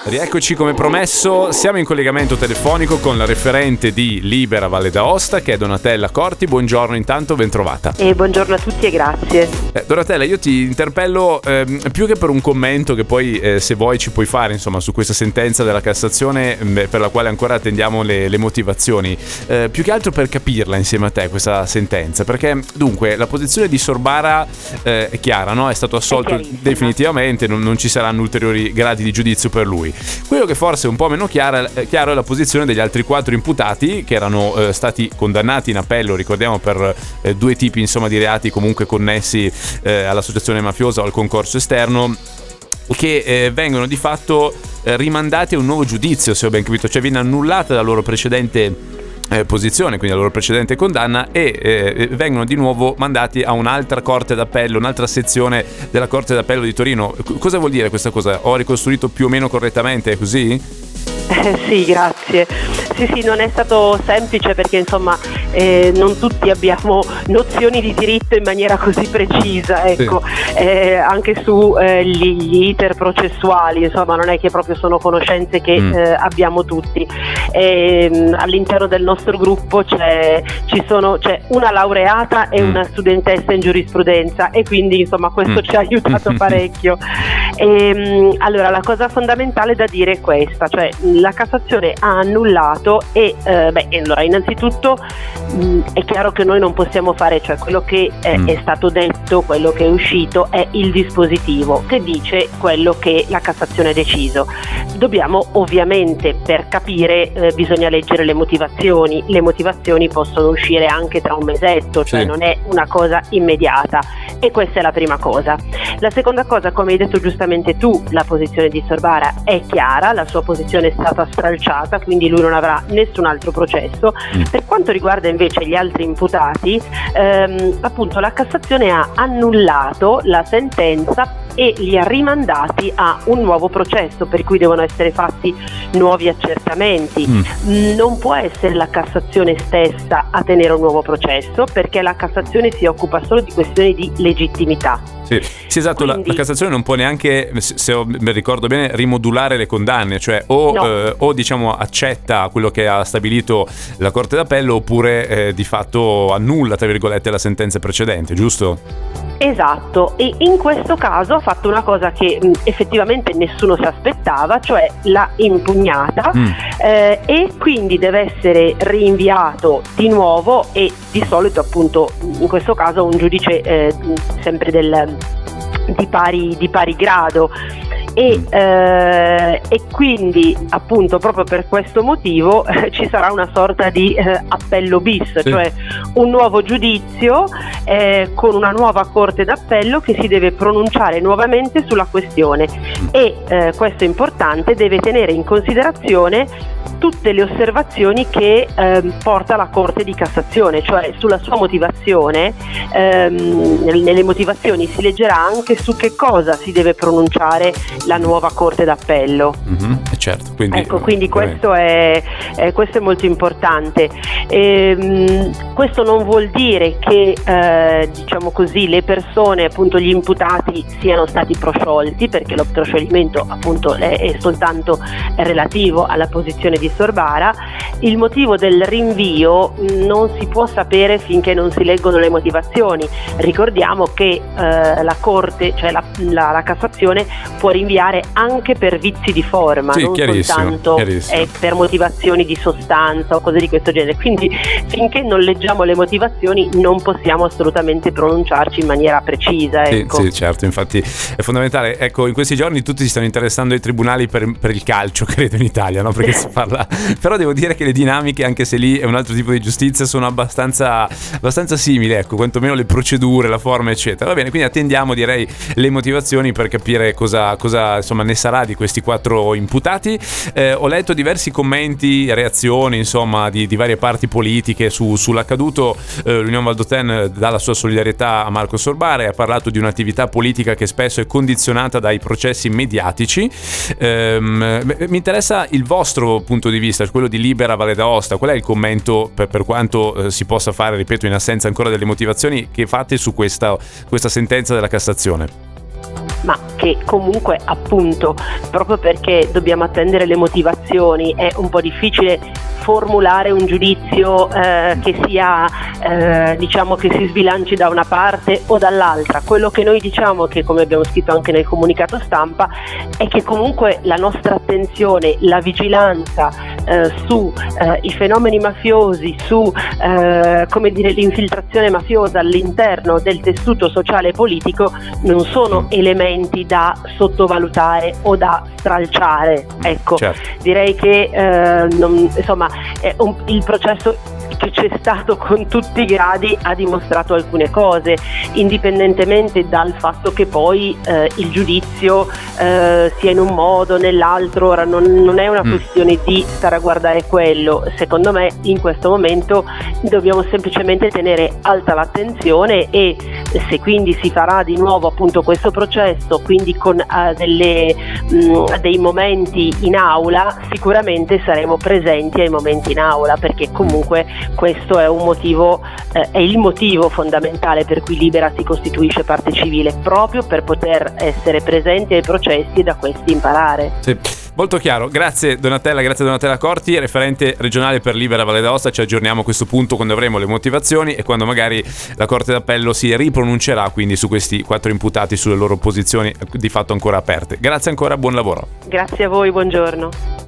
Rieccoci come promesso, siamo in collegamento telefonico con la referente di Libera Valle d'Aosta che è Donatella Corti. Buongiorno intanto, ben trovata. E buongiorno a tutti e grazie. Eh, Donatella, io ti interpello eh, più che per un commento che poi eh, se vuoi ci puoi fare insomma su questa sentenza della Cassazione mh, per la quale ancora attendiamo le, le motivazioni, eh, più che altro per capirla insieme a te questa sentenza, perché dunque la posizione di Sorbara eh, è chiara, no? è stato assolto È definitivamente, non, non ci saranno ulteriori gradi di giudizio per lui. Quello che forse è un po' meno chiaro, eh, chiaro è la posizione degli altri quattro imputati che erano eh, stati condannati in appello, ricordiamo, per eh, due tipi insomma, di reati comunque connessi eh, all'associazione mafiosa o al concorso esterno che eh, vengono di fatto eh, rimandati a un nuovo giudizio, se ho ben capito, cioè viene annullata la loro precedente eh, posizione, quindi la loro precedente condanna, e eh, vengono di nuovo mandati a un'altra corte d'appello, un'altra sezione della corte d'appello di Torino. C- cosa vuol dire questa cosa? Ho ricostruito più o meno correttamente, è così? Eh, sì, grazie. Sì, sì, non è stato semplice perché insomma eh, non tutti abbiamo nozioni di diritto in maniera così precisa, ecco, eh, anche sugli eh, gli iter processuali, insomma non è che proprio sono conoscenze che Mm. eh, abbiamo tutti. Ehm, all'interno del nostro gruppo c'è, ci sono, c'è una laureata e Mm. una studentessa in giurisprudenza e quindi insomma questo Mm. ci ha aiutato parecchio. Ehm, allora, la cosa fondamentale da dire è questa, cioè la Cassazione ha annullato e, eh, beh, allora, innanzitutto mh, è chiaro che noi non possiamo fare, cioè quello che eh, Mm. è stato detto, quello che è uscito è il dispositivo che dice quello che la Cassazione ha deciso. Dobbiamo ovviamente per capire eh, bisogna leggere le motivazioni, le motivazioni possono uscire anche tra un mesetto, cioè Sì. non è una cosa immediata e questa è la prima cosa. La seconda cosa, come hai detto giustamente tu, la posizione di Sorbara è chiara, la sua posizione è stata stralciata, quindi lui non avrà nessun altro processo. Mm. Per quanto riguarda invece gli altri imputati, ehm, appunto la Cassazione ha annullato la sentenza e li ha rimandati a un nuovo processo per cui devono essere fatti nuovi accertamenti. Mm. Non può essere la Cassazione stessa a tenere un nuovo processo perché la Cassazione si occupa solo di questioni di legittimità. Sì, sì, esatto, la, Quindi- la Cassazione non può neanche, se ho- ricordo bene, rimodulare le condanne, cioè o, No. eh, o, diciamo accetta quello che ha stabilito la Corte d'Appello oppure eh, di fatto annulla, tra virgolette, la sentenza precedente, giusto? Esatto, e in questo caso ha fatto una cosa che mh, effettivamente nessuno si aspettava, cioè l'ha impugnata Mm. eh, e quindi deve essere rinviato di nuovo e di solito appunto in questo caso un giudice eh, sempre del, di, pari, di pari grado. E, Mm. eh, e quindi appunto proprio per questo motivo eh, ci sarà una sorta di eh, appello bis, Sì. cioè un nuovo giudizio eh, con una nuova corte d'appello che si deve pronunciare nuovamente sulla questione e eh, questo è importante, deve tenere in considerazione tutte le osservazioni che ehm, porta la Corte di Cassazione, cioè sulla sua motivazione, ehm, nel- nelle motivazioni si leggerà anche su che cosa si deve pronunciare la nuova Corte d'Appello. Mhm, eh, certo, quindi, Ecco, quindi questo è, eh, questo è molto importante. Ehm, questo non vuol dire che eh, diciamo così, le persone, appunto gli imputati, siano stati prosciolti, perché lo proscioglimento appunto è, è soltanto relativo alla posizione di Sorbara. Il motivo del rinvio non si può sapere finché non si leggono le motivazioni. Ricordiamo che eh, la Corte, cioè la, la- la Cassazione, può rinviare anche per vizi di forma, Sì, non soltanto chiarissimo. eh, per motivazioni di sostanza o cose di questo genere. Quindi finché non leggiamo le motivazioni non possiamo assolutamente pronunciarci in maniera precisa. Sì, Ecco. sì, certo, infatti è fondamentale. Ecco, in questi giorni tutti si stanno interessando ai tribunali per, per il calcio, credo in Italia, no? Perché si parla. Però devo dire che le dinamiche, anche se lì è un altro tipo di giustizia, sono abbastanza, abbastanza simili, ecco, quantomeno le procedure, la forma, eccetera. Va bene, quindi attendiamo, direi, le motivazioni per capire cosa, cosa insomma, ne sarà di questi quattro imputati. Eh, ho letto diversi commenti, reazioni, insomma, di, di varie parti politiche su- sull'accaduto. Eh, L'Unione Valdotene dà la la sua solidarietà a Marco Sorbare, ha parlato di un'attività politica che spesso è condizionata dai processi mediatici. Ehm, mi interessa il vostro punto di vista, quello di Libera Valle d'Aosta. Qual è il commento, per, per quanto eh, si possa fare, ripeto, in assenza ancora delle motivazioni, che fate su questa, questa sentenza della Cassazione? ma che comunque appunto proprio perché dobbiamo attendere le motivazioni è un po' difficile formulare un giudizio eh, che sia eh, diciamo che si sbilanci da una parte o dall'altra. Quello che noi diciamo, che come abbiamo scritto anche nel comunicato stampa, è che comunque la nostra attenzione, la vigilanza eh, sui eh, fenomeni mafiosi, su eh, come dire, l'infiltrazione mafiosa all'interno del tessuto sociale e politico non sono elementi da sottovalutare o da stralciare. Ecco, certo. direi che eh, non, insomma, un, il processo che c'è stato con tutti i gradi ha dimostrato alcune cose, indipendentemente dal fatto che poi eh, il giudizio eh, sia in un modo o nell'altro, ora non, non, è una mm. questione di stare a guardare quello, secondo me in questo momento dobbiamo semplicemente tenere alta l'attenzione e se quindi si farà di nuovo appunto questo processo, quindi con uh, delle, mh, mm, dei momenti in aula, sicuramente saremo presenti ai momenti in aula perché comunque questo è un motivo, eh, è il motivo fondamentale per cui Libera si costituisce parte civile, proprio per poter essere presenti ai processi e da questi imparare. Sì. Molto chiaro, grazie Donatella, grazie Donatella Corti, referente regionale per Libera Valle d'Aosta, ci aggiorniamo a questo punto quando avremo le motivazioni e quando magari la Corte d'Appello si ripronuncerà quindi su questi quattro imputati sulle loro posizioni di fatto ancora aperte. Grazie ancora, buon lavoro. Grazie a voi, buongiorno.